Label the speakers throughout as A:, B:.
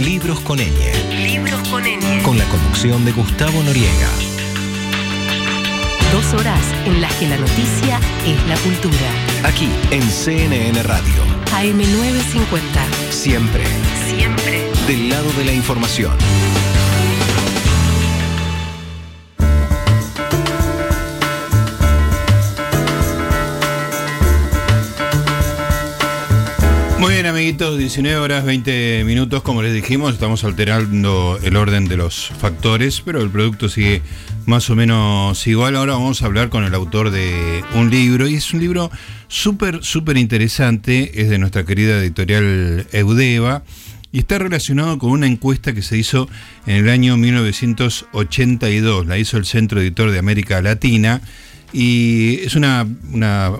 A: Libros con ñ.
B: Libros con ñ.
A: Con la conducción de Gustavo Noriega.
B: Dos horas en las que la noticia es la cultura.
A: Aquí en CNN Radio.
B: AM950.
A: Siempre
B: Siempre.
A: del lado de la información.
C: Muy bien, amiguitos, 19 horas 20 minutos, como les dijimos, estamos alterando el orden de los factores, pero el producto sigue más o menos igual. Ahora vamos a hablar con el autor de un libro, y es un libro súper, súper interesante, es de nuestra querida editorial Eudeva, y está relacionado con una encuesta que se hizo en el año 1982, la hizo el Centro Editor de América Latina, y es una, una-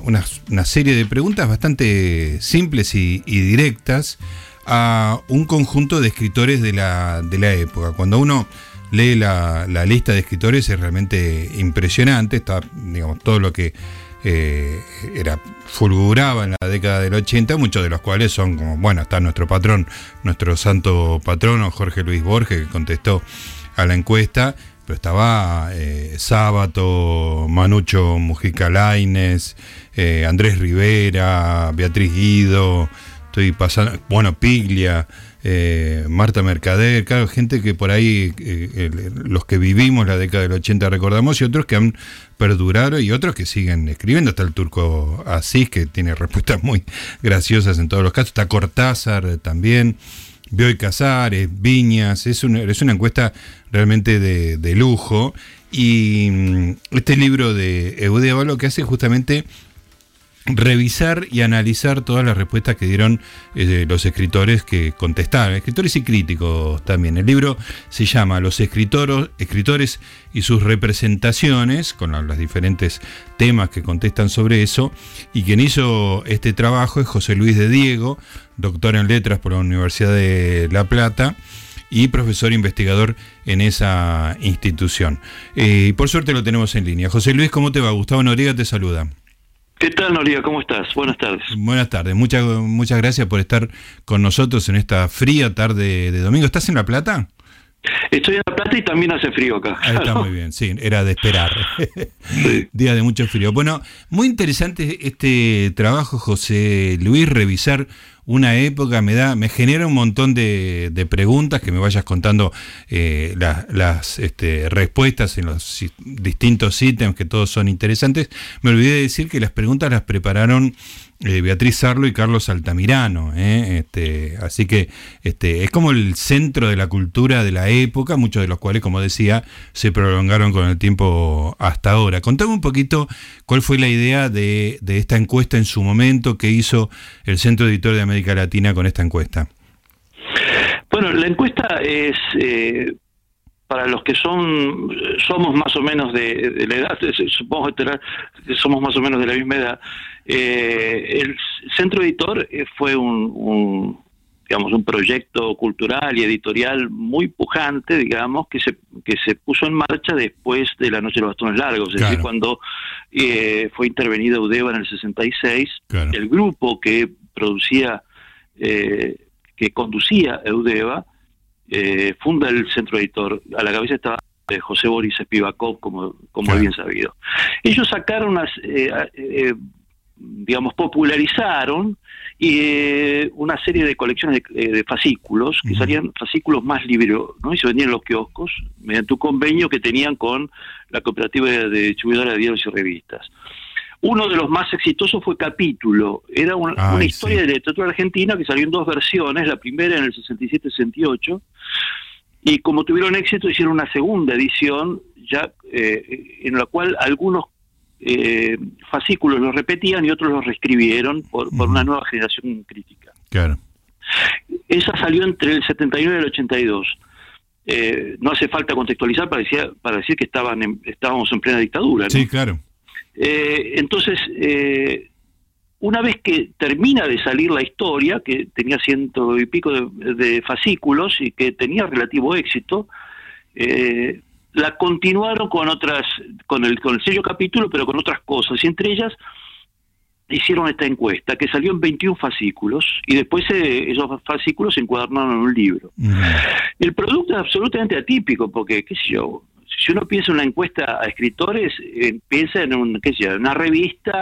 C: una- serie de preguntas bastante simples y, directas a un conjunto de escritores de la, de la época. Cuando uno lee la, la lista de escritores es realmente impresionante. Está, digamos, todo lo que eh, era fulguraba en la década del 80, muchos de los cuales son como, bueno, está nuestro patrón, nuestro santo patrono, Jorge Luis Borges, que contestó a la encuesta, estaba eh, Sábato, Manucho Mujica Laines, eh, Andrés Rivera, Beatriz Guido, estoy pasando, bueno, Piglia, eh, Marta Mercader, claro, gente que por ahí, eh, los que vivimos la década del 80 recordamos, y otros que han perdurado y otros que siguen escribiendo. Está el turco Asís, que tiene respuestas muy graciosas en todos los casos. Está Cortázar también. Bioy Casares, Viñas, es una, es una encuesta realmente de, de lujo. Y mm, este libro de Eudeva lo que hace es justamente revisar y analizar todas las respuestas que dieron eh, los escritores que contestaron, escritores y críticos también. El libro se llama Los escritores y sus representaciones, con los diferentes temas que contestan sobre eso, y quien hizo este trabajo es José Luis de Diego, doctor en letras por la Universidad de La Plata y profesor investigador en esa institución. Eh, por suerte lo tenemos en línea. José Luis, ¿cómo te va? Gustavo Noriega te saluda.
D: ¿Qué tal, Noriega? ¿Cómo estás? Buenas tardes.
C: Buenas tardes, muchas, muchas gracias por estar con nosotros en esta fría tarde de domingo. ¿Estás en La Plata?
D: Estoy en La Plata y también hace frío acá.
C: Ahí está muy bien, sí, era de esperar. Día de mucho frío. Bueno, muy interesante este trabajo, José Luis, revisar una época, me da, me genera un montón de, de preguntas, que me vayas contando eh, la- las este, respuestas en los distintos ítems, que todos son interesantes. Me olvidé de decir que las preguntas las prepararon eh, Beatriz Sarlo y Carlos Altamirano. ¿eh? Este, así que este, es como el centro de la cultura de la época, muchos de los cuales, como decía, se prolongaron con el tiempo hasta ahora. Contame un poquito cuál fue la idea de, de esta encuesta en su momento, que hizo el Centro Editor de América Latina con esta encuesta.
D: Bueno, la encuesta es eh, para los que son somos más o menos de, de la edad, supongo que somos más o menos de la misma edad. Eh, el Centro Editor eh, fue un, un, digamos un proyecto cultural y editorial muy pujante, digamos, que se que se puso en marcha después de la Noche de los Bastones Largos, es decir, cuando eh, fue intervenida Udeva en el 66,
C: Claro.
D: el grupo que producía eh, que conducía Eudeva, eh, funda el centro editor. A la cabeza estaba eh, José Boris Spivakov, como, como
C: Claro.
D: bien sabido. Ellos sacaron unas, eh, eh, digamos, popularizaron eh, una serie de colecciones de, eh, de fascículos, que salían fascículos más libros, ¿no? y se vendían en los kioscos, mediante un convenio que tenían con la cooperativa de, de distribuidora de diarios y revistas. Uno de los más exitosos fue Capítulo. Era un-
C: Ay,
D: una historia
C: sí.
D: de literatura argentina que salió en dos versiones, la primera en el 67-68, y como tuvieron éxito hicieron una segunda edición, ya eh, en la cual algunos eh, fascículos los repetían y otros los reescribieron por, por una nueva generación crítica.
C: Claro.
D: Esa salió entre el 79 y el 82. Eh, no hace falta contextualizar para decir, para decir que estaban en- estábamos en plena dictadura. ¿no?
C: Sí, claro.
D: Eh, entonces, eh, una vez que termina de salir la historia, que tenía ciento y pico de, de fascículos y que tenía relativo éxito, eh, la continuaron con otras, con el, con el sello capítulo, pero con otras cosas, y entre ellas hicieron esta encuesta que salió en 21 fascículos y después eh, esos fascículos se encuadernaron en un libro. El producto es absolutamente atípico porque, qué sé yo, si uno piensa en una encuesta a escritores, eh, piensa en un, qué sé yo, una revista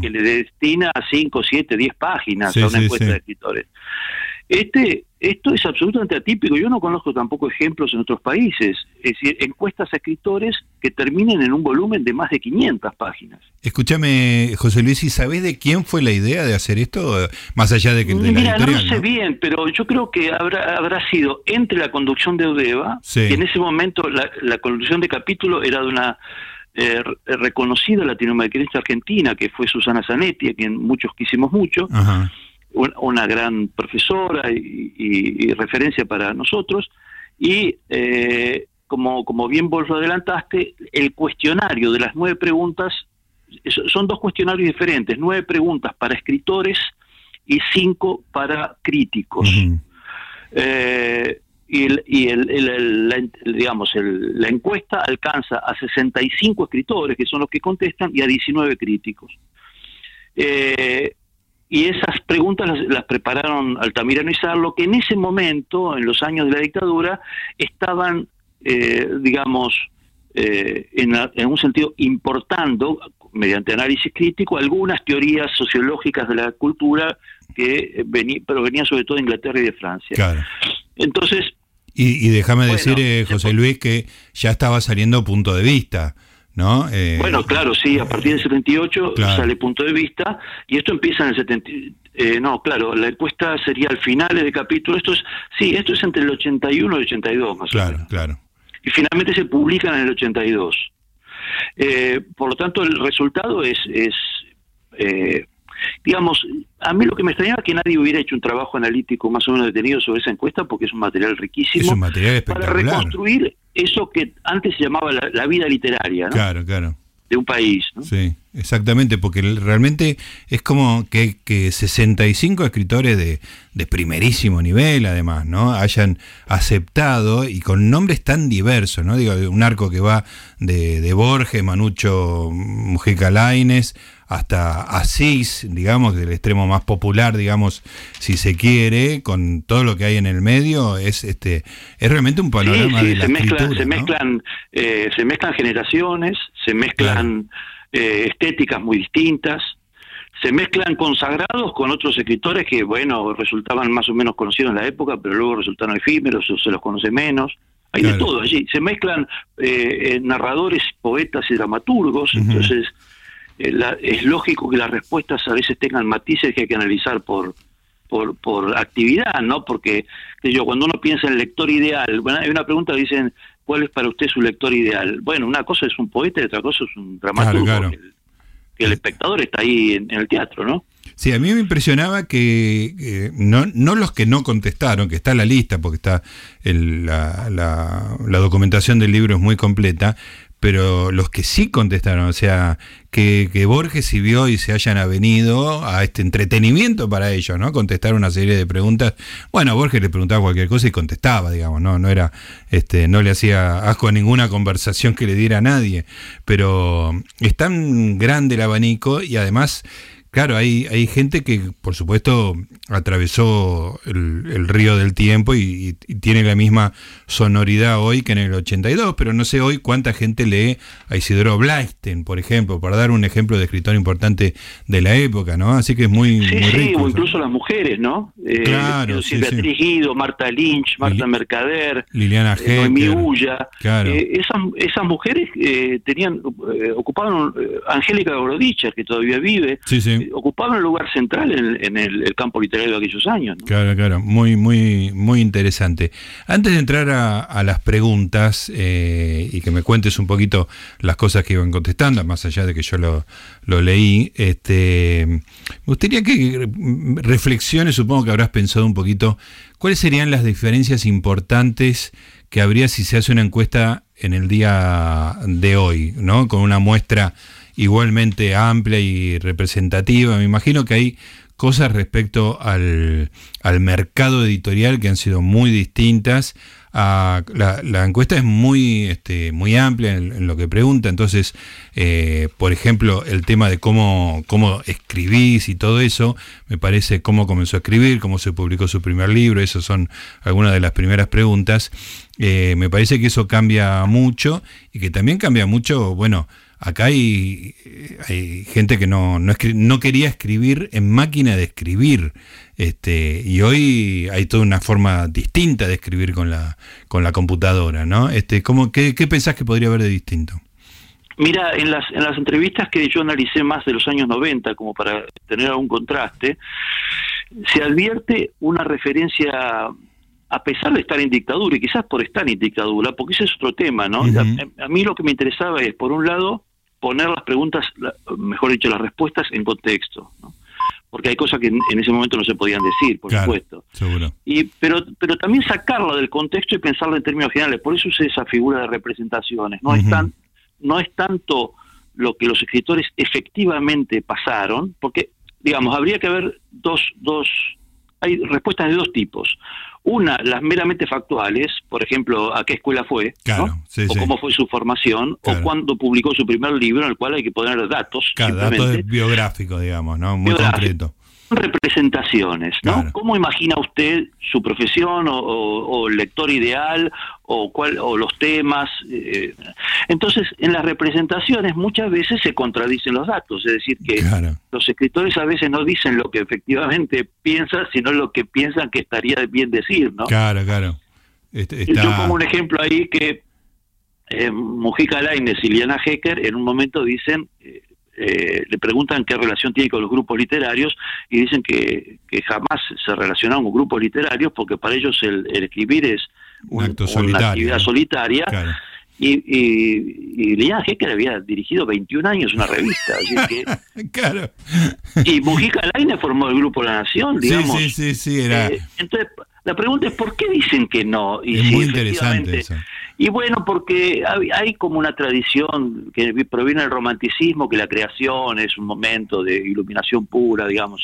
D: que, le destina 5, 7, 10 páginas a una encuesta de escritores. Este, esto es absolutamente atípico. Yo no conozco tampoco ejemplos en otros países. Es decir, encuestas a escritores que terminen en un volumen de más de 500 páginas.
C: Escúchame, José Luis, ¿y sabés de quién fue la idea de hacer esto? Más allá de que de
D: Mira, no lo sé bien, pero yo creo que habrá, habrá sido entre la conducción de Udeva, y en ese momento la, conducción de capítulo era de una eh, reconocida latinoamericanista argentina, que fue Susana Zanetti, a quien muchos quisimos mucho. Ajá una gran profesora y, referencia para nosotros, y eh, como, como bien vos lo adelantaste, el cuestionario de las nueve preguntas, son dos cuestionarios diferentes, nueve preguntas para escritores y cinco para críticos. Eh, y, el, y el, la, digamos, la encuesta alcanza a 65 escritores, que son los que contestan, y a 19 críticos. Eh, y esas preguntas las, prepararon Altamirano y Sarlo, que en ese momento, en los años de la dictadura, estaban, eh, digamos, eh, en, un sentido importando, mediante análisis crítico, algunas teorías sociológicas de la cultura que venía, pero venían sobre todo de Inglaterra y de Francia. Entonces...
C: Y, déjame decir, eh, José Luis, que ya estaba saliendo punto de vista. ¿No?
D: Eh, bueno, claro, sí, a partir del 78 sale punto de vista y esto empieza en el 70. Eh, no, claro, la encuesta sería al final de capítulo. Esto es, sí, esto es entre el 81 y el 82 más
C: claro,
D: o menos.
C: Claro,
D: Y finalmente se publican en el 82. Eh, por lo tanto, el resultado es, es eh, digamos, a mí lo que me extrañaba es que nadie hubiera hecho un trabajo analítico más o menos detenido sobre esa encuesta porque es un material riquísimo.
C: Es un material espectacular.
D: Para reconstruir eso que antes se llamaba la, vida literaria, ¿no?
C: Claro, claro.
D: De un país, ¿no?
C: Sí, exactamente, porque realmente es como que, que 65 escritores de, de primerísimo nivel, además, ¿no? Hayan aceptado y con nombres tan diversos, ¿no? Digo, un arco que va de, de Borges, Manucho Mujica Laines, hasta Asís, digamos, del extremo más popular, digamos, si se quiere, con todo lo que hay en el medio, es este es realmente un panorama de la
D: se mezclan, se mezclan, eh, se mezclan generaciones, se mezclan eh, estéticas muy distintas, se mezclan consagrados con otros escritores que, bueno, resultaban más o menos conocidos en la época, pero luego resultaron efímeros o se los conoce menos. Hay de todo allí. Se mezclan eh, narradores, poetas y dramaturgos, entonces eh, es lógico que las respuestas a veces tengan matices que hay que analizar por, por, por actividad, ¿no? Porque yo, cuando uno piensa en el lector ideal, bueno, hay una pregunta que dicen, ¿cuál es para usted su lector ideal? Bueno, una cosa es un poeta y otra cosa es un dramaturgo. Que, el, espectador está ahí en, el teatro, ¿no?
C: Sí, a mí me impresionaba que no, no los que no contestaron, que está la lista, porque está la, la, la documentación del libro es muy completa, pero los que sí contestaron, o sea, que, que, Borges y vio y se hayan avenido a este entretenimiento para ellos, ¿no? Contestar una serie de preguntas. Bueno, Borges le preguntaba cualquier cosa y contestaba, digamos, no, no era, este, no le hacía asco a ninguna conversación que le diera a nadie. Pero es tan grande el abanico y además Claro, hay, hay gente que, por supuesto, atravesó el, río del tiempo y, tiene la misma sonoridad hoy que en el 82, pero no sé hoy cuánta gente lee a Isidoro Blaisten, por ejemplo, para dar un ejemplo de escritor importante de la época, ¿no? Así que es muy,
D: sí,
C: muy
D: rico. Sí, o incluso las mujeres, ¿no?
C: Eh, claro, sí,
D: Beatriz Guido, Marta Lynch, Marta Mercader,
C: Liliana
D: eh, Noemí Ulla.
C: Claro.
D: Eh, esas, esas mujeres tenían, ocupaban, Angélica Gorodicher, que todavía vive,
C: sí, sí
D: ocupaban un lugar central en, el, campo literario de aquellos años.
C: Claro, claro, muy, muy, muy interesante. Antes de entrar a, las preguntas eh, y que me cuentes un poquito las cosas que iban contestando, más allá de que yo lo, lo leí, este, me gustaría que reflexiones, supongo que habrás pensado un poquito, cuáles serían las diferencias importantes que habría si se hace una encuesta en el día de hoy, ¿no? Con una muestra igualmente amplia y representativa. Me imagino que hay cosas respecto al, al mercado editorial que han sido muy distintas la, encuesta es muy, este, muy amplia en, lo que pregunta, entonces, eh, por ejemplo, el tema de cómo, cómo escribís y todo eso, me parece cómo comenzó a escribir, cómo se publicó su primer libro, esas son algunas de las primeras preguntas. Eh, me parece que eso cambia mucho y que también cambia mucho, bueno, acá hay, hay gente que no, no, no, quería escribir en máquina de escribir. Este, y hoy hay toda una forma distinta de escribir con la, con la computadora, ¿no? Este, ¿cómo, qué, ¿Qué pensás que podría haber de distinto?
D: Mira, en las, en las entrevistas que yo analicé más de los años 90, como para tener algún contraste, se advierte una referencia, a pesar de estar en dictadura, y quizás por estar en dictadura, porque ese es otro tema, ¿no? a, mí lo que me interesaba es, por un lado, poner las preguntas, mejor dicho, las respuestas en contexto, ¿no? porque hay cosas que en, ese momento no se podían decir, por supuesto.
C: Seguro.
D: Y, pero, pero también sacarla del contexto y pensarla en términos generales. Por eso usé esa figura de representaciones. No, es, tan, no es tanto lo que los escritores efectivamente pasaron, porque, digamos, habría que haber dos, dos, hay respuestas de dos tipos. Una, las meramente factuales, por ejemplo, a qué escuela fue, o cómo fue su formación, o cuándo publicó su primer libro, en el cual hay que poner datos.
C: Claro, datos biográficos, digamos, ¿no? Muy concreto
D: representaciones, ¿no? ¿Cómo imagina usted su profesión o, el lector ideal o, cuál, o los temas? Eh, entonces, en las representaciones muchas veces se contradicen los datos, es decir, que los escritores a veces no dicen lo que efectivamente piensan, sino lo que piensan que estaría bien decir, ¿no?
C: Claro, claro.
D: Este, Yo pongo un ejemplo ahí que eh, Mujica Lainez y Liana Hecker en un momento dicen... Eh, eh, le preguntan qué relación tiene con los grupos literarios y dicen que, jamás se relacionaron con grupos literarios porque para ellos el, escribir es una actividad solitaria. Y, y, y Hecker había dirigido 21 años una revista.
C: claro.
D: Y Mujica Laine formó el Grupo La Nación, digamos.
C: Sí, sí, sí, era...
D: Eh, entonces, la pregunta es: ¿por qué dicen que no?
C: Y es muy interesante eso.
D: Y bueno, porque hay, como una tradición que proviene del romanticismo, que la creación es un momento de iluminación pura, digamos.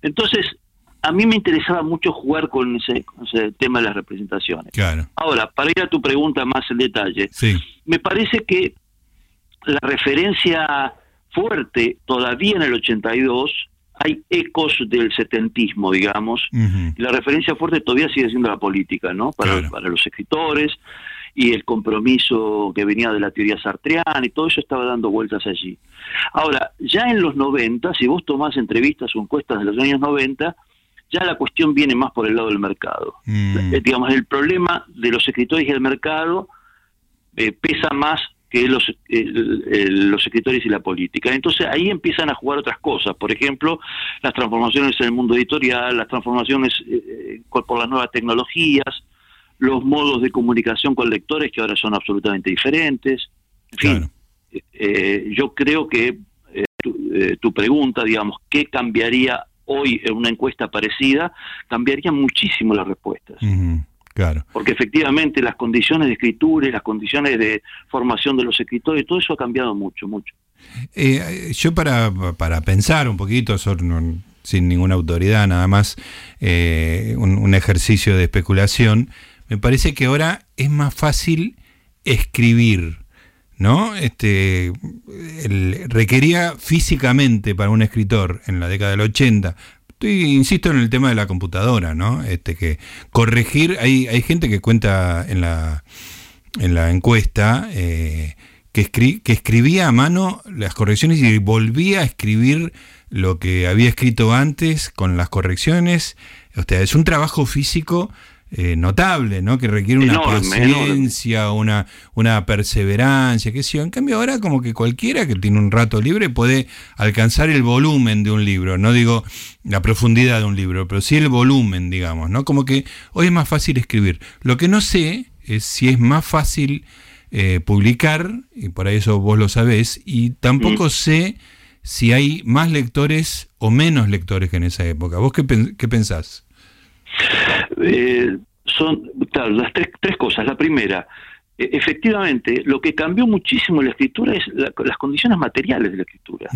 D: Entonces, a mí me interesaba mucho jugar con ese, tema de las representaciones.
C: Claro.
D: Ahora, para ir a tu pregunta más en detalle, me parece que la referencia fuerte todavía en el 82 hay ecos del setentismo, digamos, y la referencia fuerte todavía sigue siendo la política, ¿no? Para, para los escritores, y el compromiso que venía de la teoría sartreana y todo eso estaba dando vueltas allí. Ahora, ya en los 90, si vos tomás entrevistas o encuestas de los años 90, ya la cuestión viene más por el lado del mercado. Mm. Eh, digamos, el problema de los escritores y el mercado eh, pesa más que los, los escritores y la política. Entonces ahí empiezan a jugar otras cosas, por ejemplo, las transformaciones en el mundo editorial, las transformaciones eh, por las nuevas tecnologías, los modos de comunicación con lectores que ahora son absolutamente diferentes. En fin, eh, yo creo que eh, eh, tu, pregunta, digamos, ¿qué cambiaría hoy en una encuesta parecida? Cambiaría muchísimo las respuestas.
C: Claro.
D: Porque efectivamente las condiciones de escritura y las condiciones de formación de los escritores, todo eso ha cambiado mucho, mucho.
C: yo para, para pensar un poquito, sin ninguna autoridad, nada más un, ejercicio de especulación, me parece que ahora es más fácil escribir, ¿no? Este, requería físicamente para un escritor en la década del 80, Estoy, insisto en el tema de la computadora, ¿no? Este que corregir, hay, hay gente que cuenta en la, en la encuesta eh, que, que escribía a mano las correcciones y volvía a escribir lo que había escrito antes con las correcciones. O sea, es un trabajo físico eh, notable, ¿no? Que requiere una paciencia, Una, una perseverancia, qué sé yo. En cambio ahora como que cualquiera que tiene un rato libre puede alcanzar el volumen de un libro, no digo la profundidad de un libro, pero sí el volumen, digamos, ¿no? Como que hoy es más fácil escribir. Lo que no sé es si es más fácil eh, publicar, y por eso vos lo sabés, y tampoco mm. sé si hay más lectores o menos lectores que en esa época. ¿Vos qué, qué pensás?
D: Eh, son las tres, tres cosas. La primera, e, efectivamente, lo que cambió muchísimo en la escritura es las condiciones materiales de la escritura.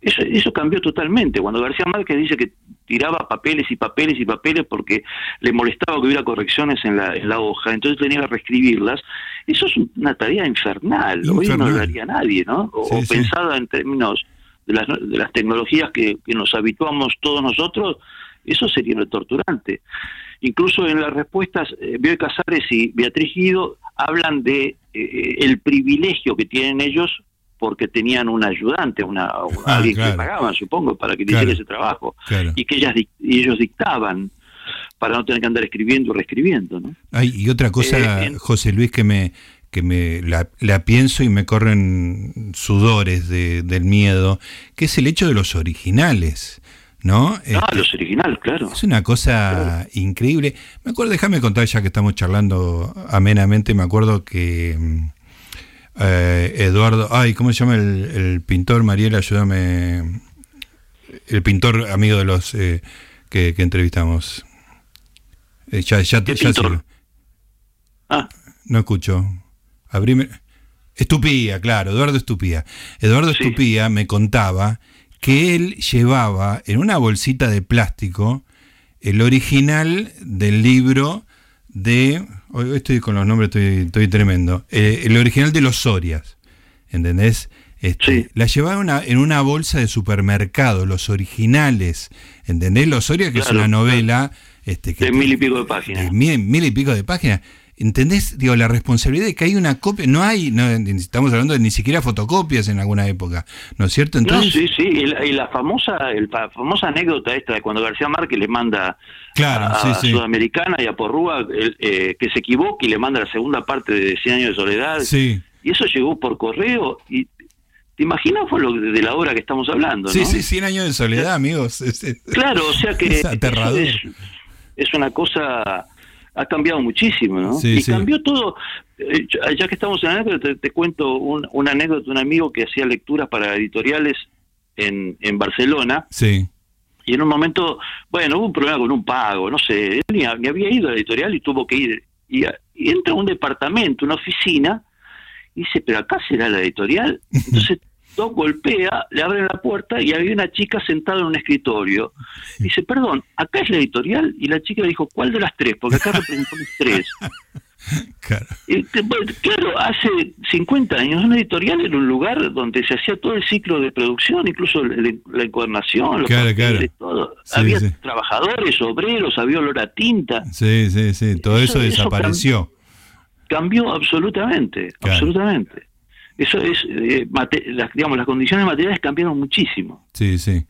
D: Eso, eso cambió totalmente. Cuando García Márquez dice que tiraba papeles y papeles y papeles porque le molestaba que hubiera correcciones en la, en la hoja, entonces tenía que reescribirlas, eso es una tarea infernal. Hoy no lo haría nadie, ¿no? O,
C: Sí,
D: o
C: sí.
D: pensada en términos de las, de las tecnologías que, que nos habituamos todos nosotros, eso sería lo torturante. Incluso en las respuestas, eh, Bioy Casares y Beatriz Guido hablan de eh, el privilegio que tienen ellos porque tenían un ayudante, una,
C: Ah,
D: alguien
C: claro.
D: que pagaban, supongo, para que
C: Claro.
D: hiciera ese trabajo.
C: Claro.
D: Y que ellas y ellos dictaban para no tener que andar escribiendo y reescribiendo, ¿no?
C: Ay, y otra cosa,
D: Eh, en-
C: José Luis, que me que me la, la pienso y me corren sudores de, del miedo, que es el hecho de los originales, ¿no?
D: Ah,
C: Este,
D: los originales, claro.
C: Es una cosa increíble. Me acuerdo, déjame contar ya que estamos charlando amenamente, me acuerdo que mm, eh, Eduardo, ay, ¿cómo se llama el, el pintor? Mariel, ayúdame. El pintor amigo de los eh, que, que entrevistamos. Eh, ya, ya,
D: ¿Qué
C: ya
D: pintor? Ah,
C: No escucho. Abrime. Estupía, claro, Eduardo Estupía. Eduardo
D: Sí.
C: Estupía me contaba que él llevaba en una bolsita de plástico el original del libro de. Hoy estoy con los nombres, estoy, estoy tremendo. Eh, el original de los Sorias. ¿Entendés? Este,
D: Sí.
C: La llevaba una- en una bolsa de supermercado, los originales. ¿Entendés? Los Sorias, que es una novela. Este, que
D: de mil y pico de páginas.
C: de mil, mil y pico de páginas. ¿Entendés? Digo, la responsabilidad de que hay una copia, no hay, no, estamos hablando de ni siquiera fotocopias en alguna época, ¿no es cierto?
D: No,
C: Entonces,
D: sí, sí, y la, y la famosa el, la famosa anécdota esta de cuando García Márquez le manda
C: Claro,
D: a,
C: sí, sí.
D: Sudamericana y a Porrúa el, eh, que se equivoque y le manda la segunda parte de 100 años de soledad.
C: sí,
D: Y eso llegó por correo y ¿te imaginas fue lo de, la hora que estamos hablando?
C: sí,
D: ¿no?
C: sí, 100 años de soledad, amigos.
D: Claro, o sea que
C: Es
D: eso
C: aterrador.
D: Es, es una cosa ha cambiado muchísimo, ¿no?
C: Sí,
D: y
C: sí.
D: cambió todo. Eh, ya- que estamos en anécdota, te, te cuento un, una anécdota de un amigo que hacía lecturas para editoriales en, en Barcelona
C: Sí,
D: y en un momento, bueno, hubo un problema con un pago, no sé, él ni, ni había ido a la editorial y tuvo que ir. Y, y entra a un departamento, una oficina, y dice, pero acá será la editorial. Entonces, golpea, le abren la puerta y había una chica sentada en un escritorio. Dice, perdón, ¿acá es la editorial? Y la chica le dijo, ¿cuál de las tres? Porque acá representamos tres.
C: claro.
D: Bueno, claro, hace 50 años una editorial era un lugar donde se hacía todo el ciclo de producción, incluso el- la encuadernación, los
C: Claro, claro.
D: todo.
C: Sí,
D: había
C: sí.
D: trabajadores, obreros, había olor a tinta.
C: Sí, sí, sí, todo eso,
D: Eso- eso
C: desapareció.
D: Cambió absolutamente, absolutamente. Eso es, eh, las, digamos, las condiciones materiales cambiaron muchísimo.
C: Sí, sí.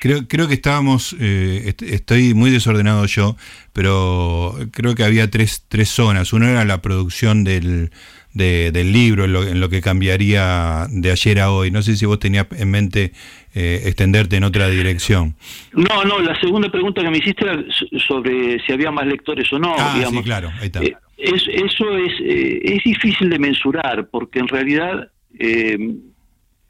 C: Creo, creo que estábamos, eh, est- estoy muy desordenado yo, pero creo que había tres, tres zonas. Una era la producción del, de- del libro, en lo, en lo que cambiaría de ayer a hoy. No sé si vos tenías en mente eh, extenderte en otra dirección.
D: No, no, la segunda pregunta que me hiciste era so- sobre si había más lectores o no.
C: ah,
D: digamos.
C: sí, claro, ahí está.
D: Eh, es- eso es, eh, es difícil de mensurar porque en realidad, eh,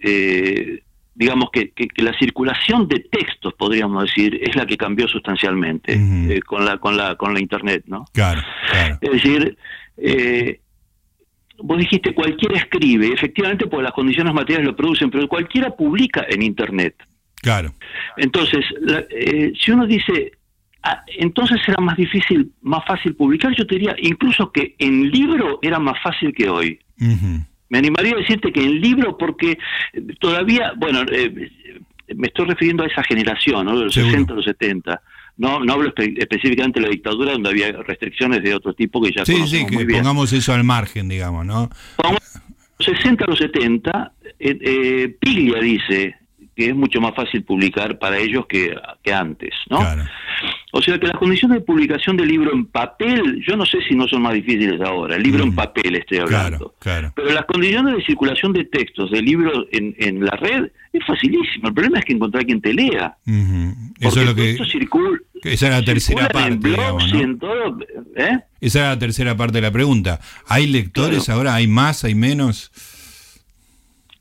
D: eh, digamos que, que- que la circulación de textos, podríamos decir, es la que cambió sustancialmente con la con la con la internet, ¿no?
C: Claro, claro.
D: Es decir, eh, vos dijiste cualquiera escribe, efectivamente, porque las condiciones materiales lo producen, pero cualquiera publica en internet.
C: Claro,
D: Entonces, la- eh, si uno dice, ah, entonces era más difícil, más fácil publicar, yo te diría incluso que en libro era más fácil que hoy.
C: Ujú.
D: Me animaría a decirte que en libro, porque todavía, bueno, eh, me estoy refiriendo a esa generación, ¿no? de los
C: Seguro.
D: 60, los 70. No, no hablo espe- específicamente de la dictadura, donde había restricciones de otro tipo que ya
C: Sí, sí, que
D: muy bien.
C: pongamos eso al margen, digamos, ¿no?
D: Los 60 a los 70, eh, eh, Piglia dice que es mucho más fácil publicar para ellos que, que antes, ¿no?
C: Claro.
D: O sea que las condiciones de publicación del libro en papel, yo no sé si no son más difíciles ahora, el libro
C: Mm.
D: en papel estoy hablando.
C: Claro, claro.
D: Pero las condiciones de circulación de textos de libros en, en la red es facilísimo. El problema es que encontrar quien te lea.
C: Eso
D: Porque
C: es lo que.
D: esto circul-
C: Esa era la tercera parte,
D: en blogs
C: digamos,
D: y
C: ¿no?
D: en todo, ¿eh?
C: Esa era la tercera parte de la pregunta. ¿Hay lectores
D: Claro.
C: ahora? ¿Hay más? ¿Hay menos?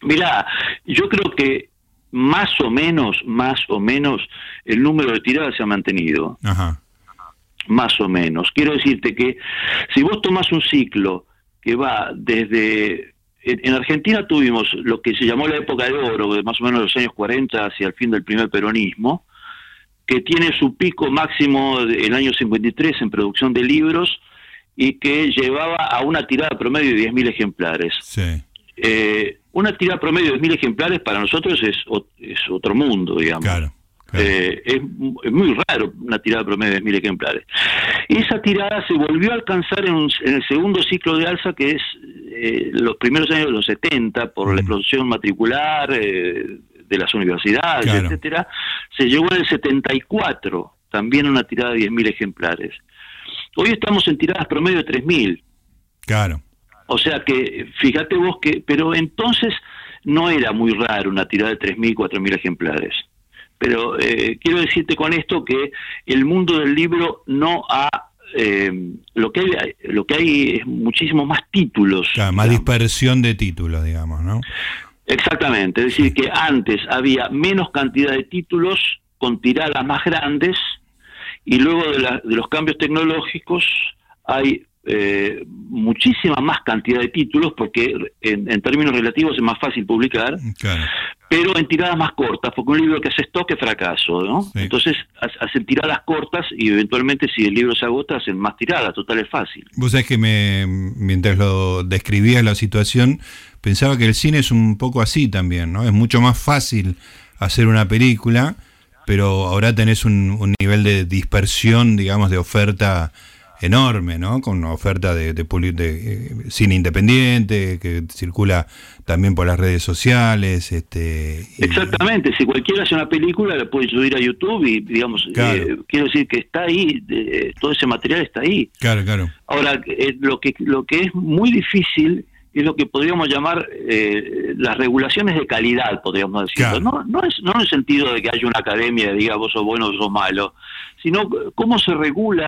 D: Mirá, yo creo que más o menos, más o menos, el número de tiradas se ha mantenido.
C: Ajá.
D: Más o menos. Quiero decirte que si vos tomás un ciclo que va desde en, en Argentina tuvimos lo que se llamó la época de oro, de más o menos los años 40 hacia el fin del primer peronismo, que tiene su pico máximo en el año 53 en producción de libros y que llevaba a una tirada promedio de 10.000 ejemplares.
C: Sí.
D: Eh, una tirada promedio de 10.000 ejemplares para nosotros es, otro mundo, digamos.
C: Claro. claro.
D: Eh, es, mu- es muy raro una tirada promedio de mil ejemplares. Y esa tirada se volvió a alcanzar en, un- en el segundo ciclo de alza, que es eh, los primeros años de los 70, por la
C: Mm.
D: explosión matricular eh, de las universidades,
C: Claro.
D: etcétera. Se llegó en el 74, también una tirada de 10.000 ejemplares. Hoy estamos en tiradas promedio de 3.000.
C: Claro.
D: O sea que, fíjate vos que, pero entonces no era muy raro una tirada de 3.000, 4.000 ejemplares. Pero eh, quiero decirte con esto que el mundo del libro no ha... eh, lo que hay lo que hay es muchísimos más títulos
C: Claro, más
D: digamos.
C: dispersión de títulos, digamos, ¿no?
D: Exactamente es decir que antes había menos cantidad de títulos con tiradas más grandes y luego de, la- de los cambios tecnológicos hay eh, muchísima más cantidad de títulos porque en, en términos relativos es más fácil publicar,
C: Claro.
D: pero en tiradas más cortas, porque un libro que hace stock es fracaso, ¿no?
C: Sí.
D: Entonces ha- hacen tiradas cortas y eventualmente si el libro se agota hacen más tiradas, total es fácil.
C: Vos sabés que me, mientras lo describías la situación, pensaba que el cine es un poco así también, ¿no? Es mucho más fácil hacer una película, pero ahora tenés un, un nivel de dispersión, digamos, de oferta enorme, ¿no? Con una oferta de, de de, eh, cine independiente que circula también por las redes sociales, este. y-
D: Exactamente, si cualquiera hace una película la puede subir a YouTube y digamos,
C: Claro.
D: eh, quiero decir que está ahí, eh, todo ese material está ahí.
C: Claro, claro.
D: Ahora, eh, lo que lo que es muy difícil es lo que podríamos llamar eh, las regulaciones de calidad, podríamos decirlo.
C: Claro.
D: No, no, es, no en el sentido de que haya una academia que diga vos sos bueno o sos malo, sino cómo se regula,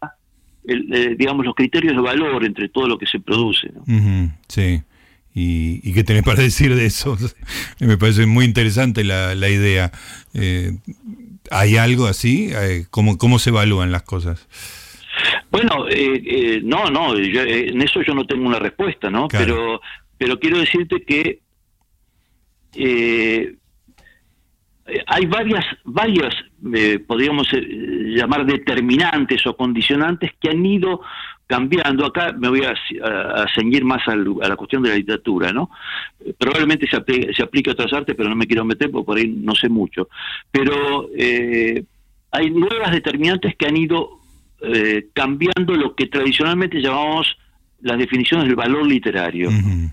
D: el, eh, digamos, los criterios de valor entre todo lo que se produce. ¿no?
C: Ujú, sí. ¿Y, y qué tenés para decir de eso? Me parece muy interesante la, la idea. Eh, ¿Hay algo así? Eh, ¿Cómo, ¿Cómo se evalúan las cosas?
D: Bueno, eh, eh, no, no, yo, eh, en eso yo no tengo una respuesta, ¿no?
C: Claro.
D: Pero, pero quiero decirte que eh, hay varias, varias, eh, podríamos eh, llamar determinantes o condicionantes que han ido cambiando. Acá me voy a, a, ceñir más al- a la cuestión de la literatura, ¿no? Probablemente se aplique, se aplique a otras artes, pero no me quiero meter porque por ahí no sé mucho. Pero eh, hay nuevas determinantes que han ido eh, cambiando lo que tradicionalmente llamamos las definiciones del valor literario.
C: Ujú,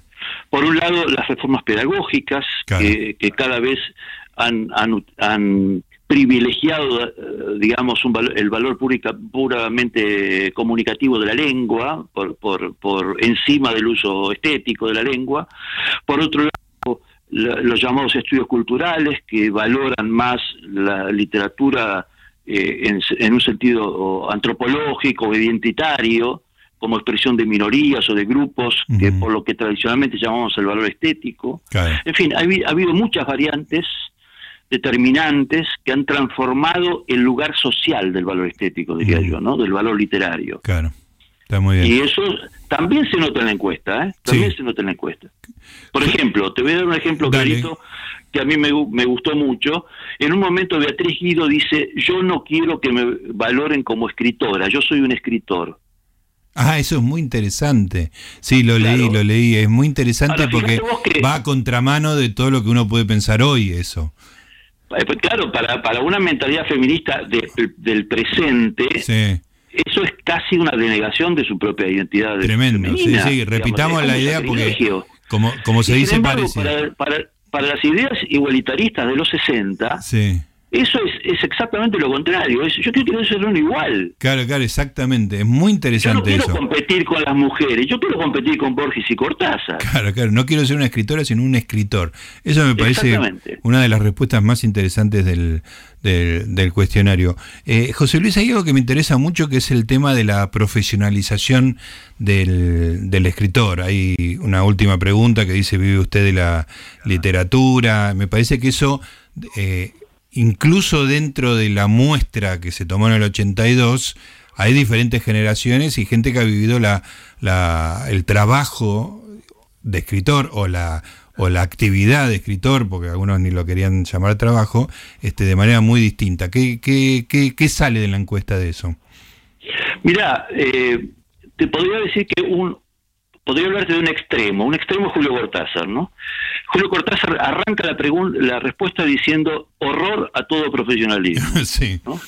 D: Por un lado, las reformas pedagógicas,
C: Claro.
D: que, que cada vez han, han- han privilegiado, eh, digamos, un valo- el valor puramente comunicativo de la lengua, por, por, por encima del uso estético de la lengua. Por otro lado, la- los llamados estudios culturales, que valoran más la literatura eh, en, en un sentido antropológico o identitario, como expresión de minorías o de grupos, que por lo que tradicionalmente llamamos el valor estético.
C: claro.
D: En fin, ha, habi- ha habido muchas variantes determinantes que han transformado el lugar social del valor estético, diría yo, ¿no? Del valor literario.
C: Claro. Está muy bien.
D: Y eso también se nota en la encuesta, ¿eh? También
C: Sí.
D: se nota en la encuesta. Por ejemplo, te voy a dar un ejemplo
C: Dale.
D: clarito que a mí me gustó mucho. En un momento Beatriz Guido dice, yo no quiero que me valoren como escritora, yo soy un escritor.
C: Ah, eso es muy interesante. Sí, lo
D: Claro.
C: leí, lo leí. Es muy interesante
D: Ahora,
C: porque va a contramano de todo lo que uno puede pensar hoy, eso.
D: Eh, pues Claro, para, para una mentalidad feminista de- del presente,
C: Sí.
D: eso es casi una denegación de su propia identidad.
C: Tremendo. Sí,
D: femenina,
C: sí. Repitamos la idea porque, como, como se dice,
D: embargo,
C: parece.
D: para, para, para las ideas igualitaristas de los 60,
C: Sí.
D: Eso es, es exactamente lo contrario. Es, yo quiero ser uno igual.
C: Claro, claro, exactamente. Es muy
D: Yo no
C: interesante
D: quiero
C: eso.
D: competir con las mujeres, yo quiero competir con Borges y Cortázar.
C: Claro, claro. No quiero ser una escritora, sino un escritor. Eso me parece una de las respuestas más interesantes del, del, del cuestionario. Eh, José Luis, hay algo que me interesa mucho que es el tema de la profesionalización del, del escritor. Hay una última pregunta que dice, ¿vive usted de la literatura? Me parece que eso... eh, incluso dentro de la muestra que se tomó en el 82, hay diferentes generaciones y gente que ha vivido la, la- el trabajo de escritor o la o la actividad de escritor, porque algunos ni lo querían llamar trabajo, este, de manera muy distinta. ¿Qué, sale de la encuesta de eso?
D: Mira, eh, te podría decir que un, podría hablarte de un extremo. Un extremo es Julio Cortázar, ¿no? Julio Cortázar arranca la, la respuesta diciendo horror a todo profesionalismo.
C: sí.
D: ¿no?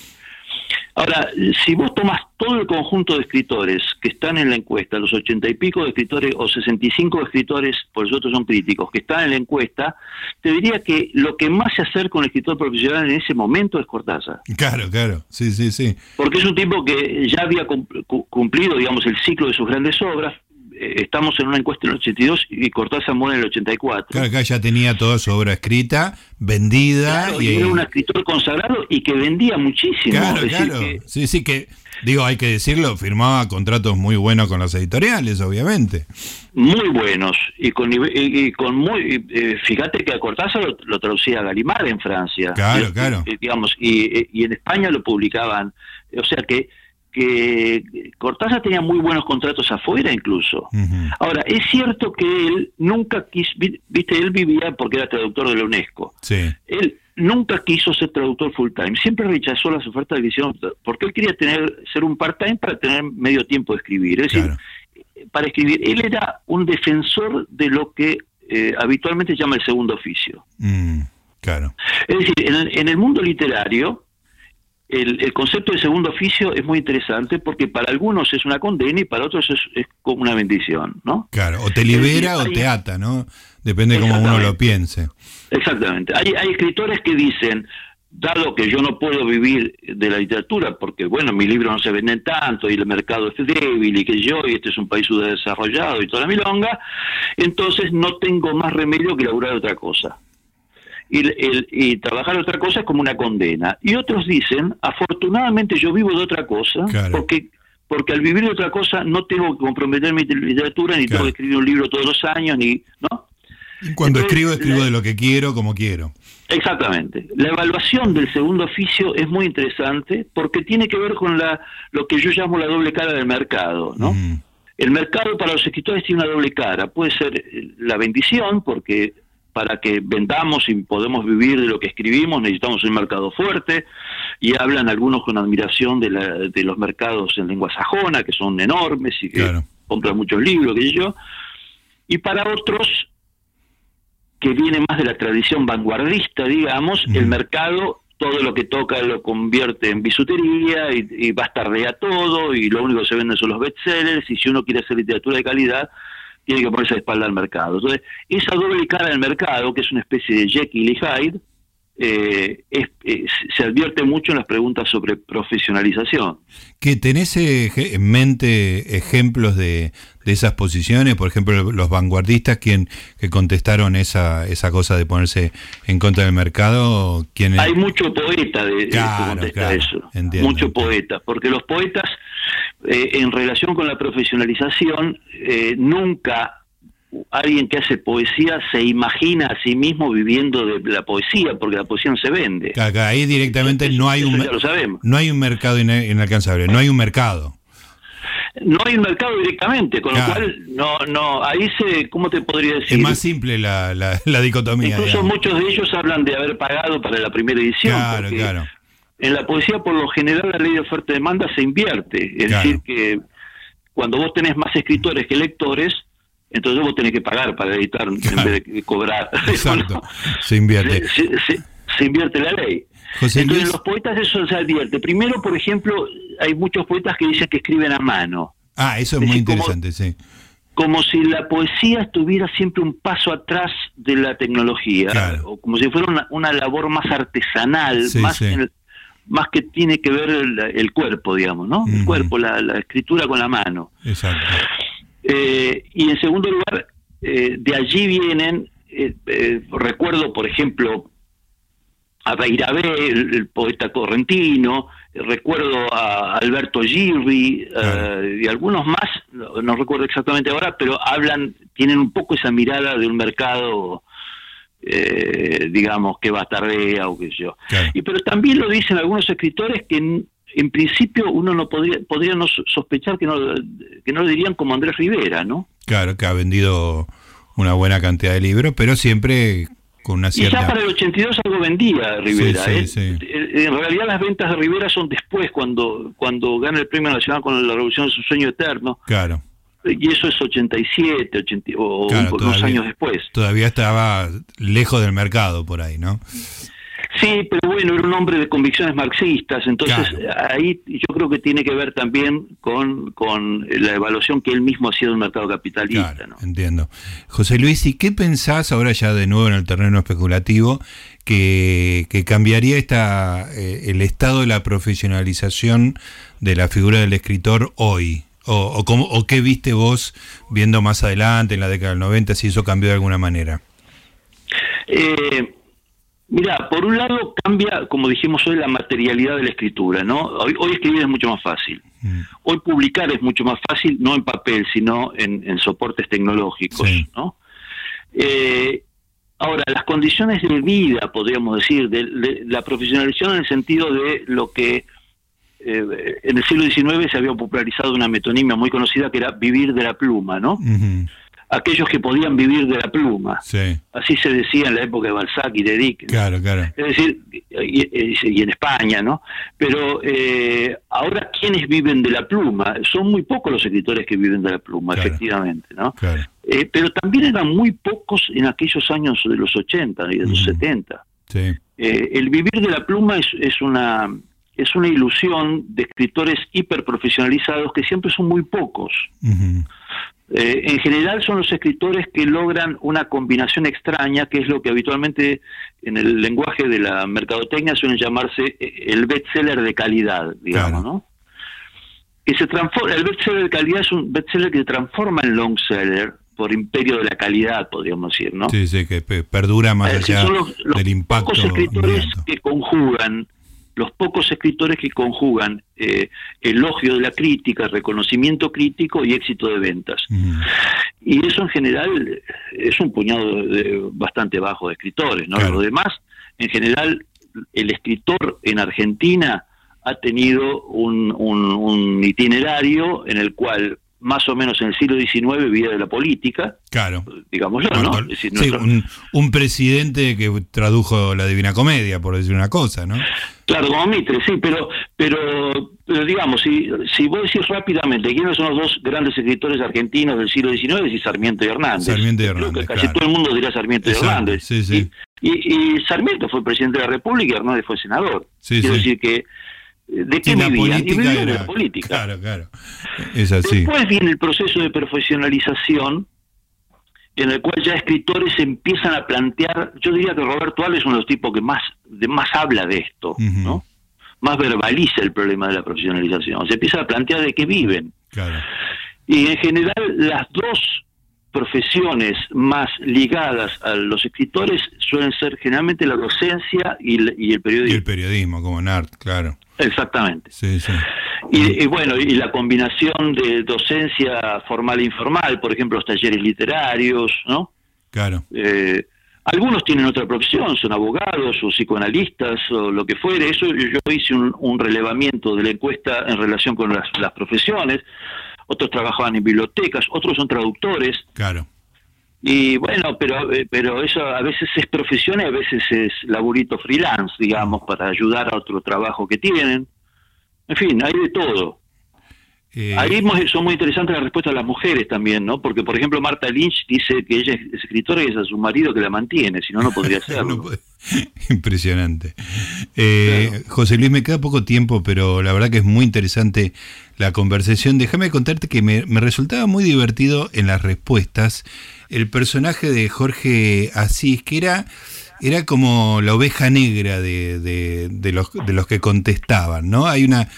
D: Ahora, si vos tomas todo el conjunto de escritores que están en la encuesta, los ochenta y pico de escritores o sesenta y cinco escritores, por eso otros son críticos, que están en la encuesta, te diría que lo que más se acerca a un escritor profesional en ese momento es Cortázar.
C: Claro, claro, sí, sí, sí.
D: Porque es un tipo que ya había cumplido, digamos, el ciclo de sus grandes obras, estamos en una encuesta en el 82 y Cortázar muere en el 84.
C: Claro, acá ya tenía toda su obra escrita, vendida.
D: y, era un escritor consagrado y que vendía muchísimo.
C: Claro, claro. Sí, sí, que, digo, hay que decirlo, firmaba contratos muy buenos con las editoriales, obviamente.
D: Muy buenos. Y con, y, con muy. Eh, fíjate que a Cortázar lo, traducía Galimard en Francia.
C: Claro, claro.
D: digamos, y, y en España lo publicaban. O sea que que Cortázar tenía muy buenos contratos afuera incluso. Ahora, es cierto que él nunca quiso, viste, él vivía porque era traductor de la UNESCO.
C: Sí.
D: Él nunca quiso ser traductor full time, siempre rechazó las ofertas de visión porque él quería tener ser un part time para tener medio tiempo de escribir. Es decir, para escribir, él era un defensor de lo que eh, habitualmente se llama el segundo oficio.
C: Mm, claro.
D: Es decir, en el mundo literario, el, concepto de segundo oficio es muy interesante porque para algunos es una condena y para otros es, como una bendición, ¿no?
C: Claro, o te libera o te ata, ¿no? Depende de cómo uno lo piense.
D: Exactamente. Hay, hay escritores que dicen, dado que yo no puedo vivir de la literatura, porque bueno, mis libros no se venden tanto y el mercado es débil y que yo, y este es un país subdesarrollado y toda la milonga, entonces no tengo más remedio que laburar otra cosa y, el, y trabajar otra cosa es como una condena. Y otros dicen, afortunadamente yo vivo de otra cosa, porque porque al vivir de otra cosa no tengo que comprometer mi literatura, ni tengo que escribir un libro todos los años, ni ¿no?
C: Cuando escribo, escribo de lo que quiero, como quiero.
D: Exactamente. La evaluación del segundo oficio es muy interesante porque tiene que ver con la lo que yo llamo la doble cara del mercado, ¿no? El mercado para los escritores tiene una doble cara. Puede ser la bendición, porque para que vendamos y podemos vivir de lo que escribimos, necesitamos un mercado fuerte, y hablan algunos con admiración de, de los mercados en lengua sajona, que son enormes y que compran muchos libros, qué sé yo, y para otros, que viene más de la tradición vanguardista, digamos, el mercado todo lo que toca lo convierte en bisutería y, y bastardea todo y lo único que se vende son los bestsellers y si uno quiere hacer literatura de calidad tiene que ponerse de espalda al mercado. Entonces, esa doble cara del mercado, que es una especie de Jekyll y Hyde, eh, se advierte mucho en las preguntas sobre profesionalización.
C: ¿Que tenés eh, en mente ejemplos de, esas posiciones? Por ejemplo, los vanguardistas quien, que contestaron esa, esa cosa de ponerse en contra del mercado. ¿quién
D: Hay mucho poeta de, claro, eso. mucho poeta, porque los poetas eh, en relación con la profesionalización, eh, nunca alguien que hace poesía se imagina a sí mismo viviendo de la poesía, porque la poesía no se vende.
C: ahí directamente no hay un no hay un mercado inalcanzable, no hay un mercado.
D: No hay un mercado directamente, con lo cual no no ahí se cómo te podría decir.
C: Es más simple la, la, dicotomía.
D: Incluso muchos de ellos hablan de haber pagado para la primera edición.
C: Claro, claro
D: en la poesía, por lo general, la ley de oferta y demanda se invierte. Es decir, que cuando vos tenés más escritores que lectores, entonces vos tenés que pagar para editar en vez de cobrar.
C: Exacto, se invierte.
D: Se, invierte la ley. entonces, los poetas eso se advierte. Primero, por ejemplo, hay muchos poetas que dicen que escriben a mano.
C: Ah, eso es, muy interesante, sí
D: como si la poesía estuviera siempre un paso atrás de la tecnología, o como si fuera una, labor más artesanal, más En el, más que tiene que ver el, cuerpo, digamos, ¿no? El cuerpo, la, escritura con la mano.
C: Exacto.
D: Eh, y en segundo lugar, eh, de allí vienen, eh, recuerdo, por ejemplo, a Beirabé, el, poeta correntino, recuerdo a Alberto Girri y algunos más, no, recuerdo exactamente ahora, pero hablan, tienen un poco esa mirada de un mercado eh, digamos, que va tardía o qué sé yo. Y pero también lo dicen algunos escritores que en, principio uno no podría, podría no sospechar que no, que no lo dirían como Andrés Rivera, ¿no?
C: Claro, que ha vendido una buena cantidad de libros, pero siempre con una
D: Y
C: cierta...
D: ya para el 82 algo vendía Rivera.
C: Sí, sí,
D: ¿eh?
C: sí.
D: Eh, En realidad las ventas de Rivera son después, cuando, cuando gana el Premio Nacional con la Revolución de su Sueño Eterno.
C: Claro,
D: Y eso es 87, 80, o
C: Claro,
D: unos
C: todavía.
D: años después.
C: todavía estaba lejos del mercado por ahí, ¿no?
D: Sí, pero bueno, era un hombre de convicciones marxistas, entonces
C: Claro.
D: ahí yo creo que tiene que ver también con, con la evaluación que él mismo hacía del mercado capitalista.
C: Claro,
D: ¿no?
C: entiendo. José Luis, ¿y qué pensás ahora ya de nuevo en el terreno especulativo que, que cambiaría esta, eh, el estado de la profesionalización de la figura del escritor hoy? O, o, cómo- o qué viste vos viendo más adelante, en la década del 90, si eso cambió de alguna manera?
D: Eh, mira, por un lado cambia, como dijimos hoy, la materialidad de la escritura, ¿no? Hoy, hoy escribir es mucho más fácil.
C: Mm,
D: Hoy publicar es mucho más fácil, no en papel, sino en, en soportes tecnológicos,
C: Sí.
D: ¿no? Eh, ahora, las condiciones de vida, podríamos decir, de, de la profesionalización en el sentido de lo que eh, en el siglo XIX se había popularizado una metonimia muy conocida que era vivir de la pluma, ¿no? Aquellos que podían vivir de la pluma.
C: Sí,
D: Así se decía en la época de Balzac y de Dickens.
C: claro, claro.
D: Es decir, y, en España, ¿no? Pero eh, ahora, ¿quiénes viven de la pluma? Son muy pocos los escritores que viven de la pluma,
C: Claro.
D: efectivamente, ¿no?
C: claro.
D: Eh, pero también eran muy pocos en aquellos años de los 80 y de los
C: Ujú.
D: 70.
C: Sí,
D: Eh, el vivir de la pluma es, es una es una ilusión de escritores hiperprofesionalizados que siempre son muy pocos.
C: ujú,
D: Eh, en general son los escritores que logran una combinación extraña, que es lo que habitualmente en el lenguaje de la mercadotecnia suelen llamarse eh, el bestseller de calidad, digamos,
C: Claro.
D: ¿no? Que se transforma, el bestseller de calidad es un bestseller que se transforma en long seller por imperio de la calidad, podríamos decir, ¿no?
C: sí, sí, que pe- perdura más
D: decir,
C: allá
D: son los, los
C: del impacto.
D: pocos escritores
C: inmediato.
D: que conjugan, los pocos escritores que conjugan eh, elogio de la crítica, reconocimiento crítico y éxito de ventas. Y eso en general es un puñado de, bastante bajo de escritores, ¿no?
C: Claro.
D: Lo demás, en general, el escritor en Argentina ha tenido un, un- un itinerario en el cual más o menos en el siglo XIX vivía de la política,
C: Claro.
D: digámoslo, ¿no?
C: Marco-
D: Es decir,
C: sí,
D: nuestro-
C: un, un presidente que tradujo la Divina Comedia, por decir una cosa, ¿no?
D: Claro, como Mitre, sí, pero, pero, pero digamos, si, si vos decís rápidamente quiénes son los dos grandes escritores argentinos del siglo XIX, decís Sarmiento y Hernández.
C: Sarmiento y
D: Creo que
C: Hernández,
D: casi
C: claro.
D: todo el mundo dirá Sarmiento y
C: Exacto,
D: Hernández.
C: sí, sí.
D: Y, y- y Sarmiento fue presidente de la República y Hernández fue senador.
C: Sí,
D: Quiero decir que, ¿de qué
C: la
D: vivían? Y
C: política
D: vivían de
C: era.
D: la política.
C: Claro, claro. Es así.
D: Después viene el proceso de profesionalización en el cual ya escritores empiezan a plantear, yo diría que Roberto Alves es uno de los tipos que más, de más habla de esto. ¿no? Más verbaliza el problema de la profesionalización. Se empieza a plantear de qué viven.
C: Claro.
D: Y en general las dos profesiones más ligadas a los escritores suelen ser generalmente la docencia y el, y el
C: Y
D: periodismo.
C: el periodismo, como Nart, claro.
D: Exactamente.
C: Sí, sí.
D: Y, y bueno, y la combinación de docencia formal e informal, por ejemplo, los talleres literarios, ¿no?
C: Claro.
D: Eh, algunos tienen otra profesión, son abogados o psicoanalistas o lo que fuere. Eso yo hice un, un relevamiento de la encuesta en relación con las, las profesiones. Otros trabajaban en bibliotecas, otros son traductores.
C: Claro.
D: Y bueno, pero eh, pero eso a veces es profesión y a veces es laburito freelance, digamos, para ayudar a otro trabajo que tienen. En fin, hay de todo.
C: Eh,
D: Ahí son muy interesantes las respuestas de las mujeres también, ¿no? Porque, por ejemplo, Marta Lynch dice que ella es escritora y es a su marido que la mantiene, si no, no podría
C: no
D: hacerlo.
C: puede- Impresionante. Eh, José Luis, me queda poco tiempo, pero la verdad que es muy interesante la conversación. Déjame contarte que me, me resultaba muy divertido en las respuestas el personaje de Jorge Asís, que era, era como la oveja negra de, de- de los, de los que contestaban, ¿no? Hay una.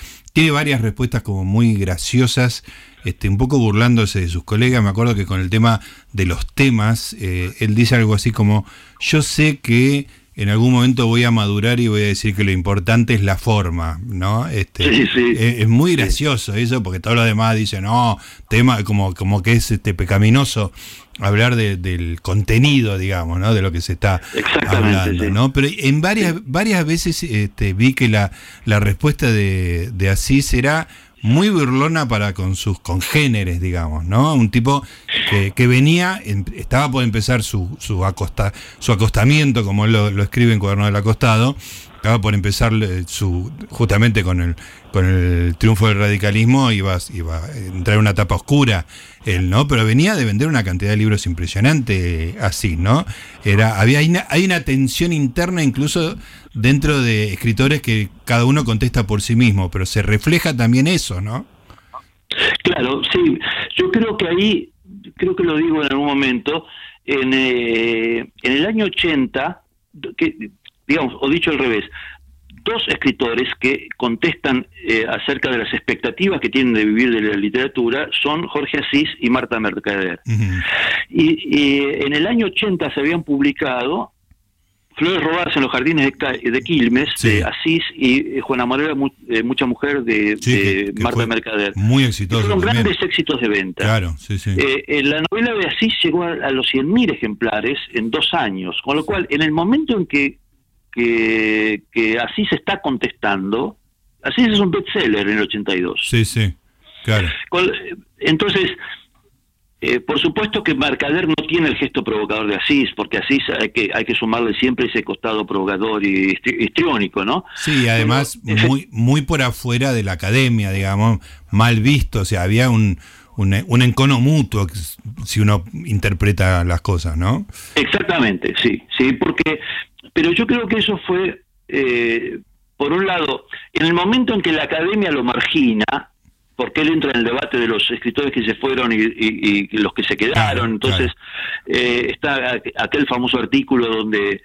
C: Tiene varias respuestas como muy graciosas, este, un poco burlándose de sus colegas. Me acuerdo que con el tema de los temas, eh, él dice algo así como: Yo sé que en algún momento voy a madurar y voy a decir que lo importante es la forma, ¿no? Este,
D: Sí, sí.
C: Es, es muy gracioso eso, porque todos los demás dicen, no, tema, como, como que es este pecaminoso hablar de- del contenido, digamos, ¿no? De lo que se está hablando. ¿no? Pero en varias, varias veces este, vi que la, la respuesta de, de Asís era muy burlona para con sus congéneres, digamos, ¿no? Un tipo que, venía, en- estaba por empezar su, su, acosta, su acostamiento, como lo, lo escribe en Cuaderno del Acostado, estaba por empezar eh, su, justamente con el, con el triunfo del radicalismo, iba, iba a entrar en una etapa oscura él, ¿no? Pero venía de vender una cantidad de libros impresionante así, ¿no? Era, había, hay una, hay una tensión interna incluso dentro de escritores que cada uno contesta por sí mismo, pero se refleja también eso, ¿no?
D: Claro, sí. Yo creo que ahí, creo que lo digo en algún momento, en, eh, en el año 80, que, digamos, o dicho al revés, dos escritores que contestan eh, acerca de las expectativas que tienen de vivir de la literatura son Jorge Asís y Marta Mercader. Y, y en el año 80 se habían publicado Flores robadas en los jardines de, de Quilmes,
C: Sí.
D: de Asís, y eh, Juana Morera, mu- eh, Mucha Mujer, de,
C: Sí,
D: de
C: que- que
D: Marta Mercader.
C: Muy
D: Y
C: exitoso.
D: fueron
C: también.
D: grandes éxitos de venta.
C: Claro, sí, sí.
D: Eh, eh, la novela de Asís llegó a, a los 100.000 ejemplares en dos años, con lo cual, en el momento en que, que, que Asís está contestando, Asís es un bestseller en el 82.
C: sí, sí. Claro.
D: Entonces, eh, por supuesto que Mercader no tiene el gesto provocador de Asís, porque Asís hay que, hay que sumarle siempre ese costado provocador y histri- histriónico, ¿no?
C: Sí, además
D: Pero,
C: muy, muy por afuera de la academia, digamos, mal visto, o sea, había un, un, un encono mutuo si uno interpreta las cosas, ¿no?
D: Exactamente, sí, sí, porque, pero yo creo que eso fue, eh, por un lado, en el momento en que la academia lo margina, porque él entra en el debate de los escritores que se fueron y, y- y los que se quedaron,
C: Claro,
D: entonces eh, está aqu- aquel famoso artículo donde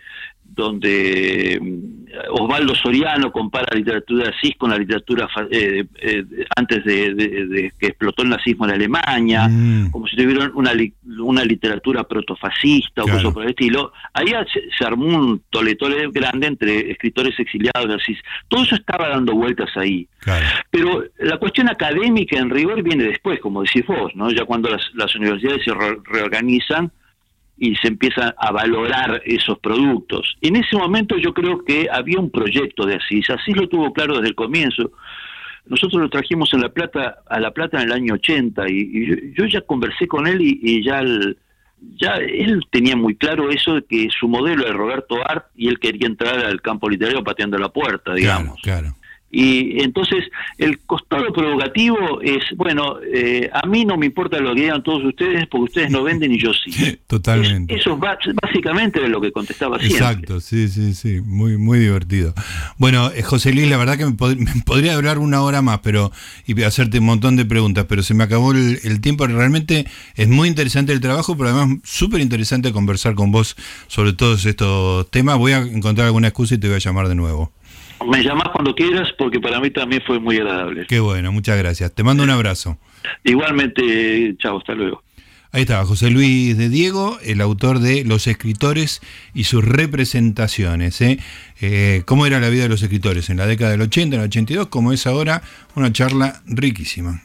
D: donde mm, Osvaldo Soriano compara la literatura de Asís con la literatura eh, eh, antes de, de- de que explotó el nazismo en Alemania,
C: Mm.
D: como si tuvieran una, una literatura protofascista o cosas por el estilo. Ahí se, se armó un toletole grande entre escritores exiliados de Asís. Todo eso estaba dando vueltas ahí.
C: Claro.
D: Pero la cuestión académica en rigor viene después, como decís vos, ¿no? Ya cuando las, las universidades se re- reorganizan y se empiezan a valorar esos productos. En ese momento yo creo que había un proyecto de Asís. Asís lo tuvo claro desde el comienzo. Nosotros lo trajimos en La Plata, a La Plata en el año 80 y, y yo, yo ya conversé con él y, y ya, el- ya él tenía muy claro eso de que su modelo era Roberto Art y él quería entrar al campo literario pateando la puerta, digamos.
C: Claro, claro.
D: Y entonces el costado provocativo es, bueno, eh, a mí no me importa lo que digan todos ustedes porque ustedes no venden y yo sí.
C: Totalmente.
D: Es- eso es ba- básicamente lo que contestaba siempre.
C: Exacto, sí, sí, sí, muy, muy divertido. Bueno, eh, José Luis, la verdad que me, pod- me podría hablar una hora más, pero y hacerte un montón de preguntas, pero se me acabó el, el tiempo. Realmente es muy interesante el trabajo, pero además súper interesante conversar con vos sobre todos estos temas. Voy a encontrar alguna excusa y te voy a llamar de nuevo.
D: Me llamás cuando quieras porque para mí también fue muy agradable.
C: Qué bueno, muchas gracias. Te mando un abrazo.
D: Igualmente, chao, hasta luego.
C: Ahí estaba José Luis de Diego, el autor de Los escritores y sus representaciones. ¿eh? Eh, ¿Cómo era la vida de los escritores en la década del 80, en el 82? Como es ahora, una charla riquísima.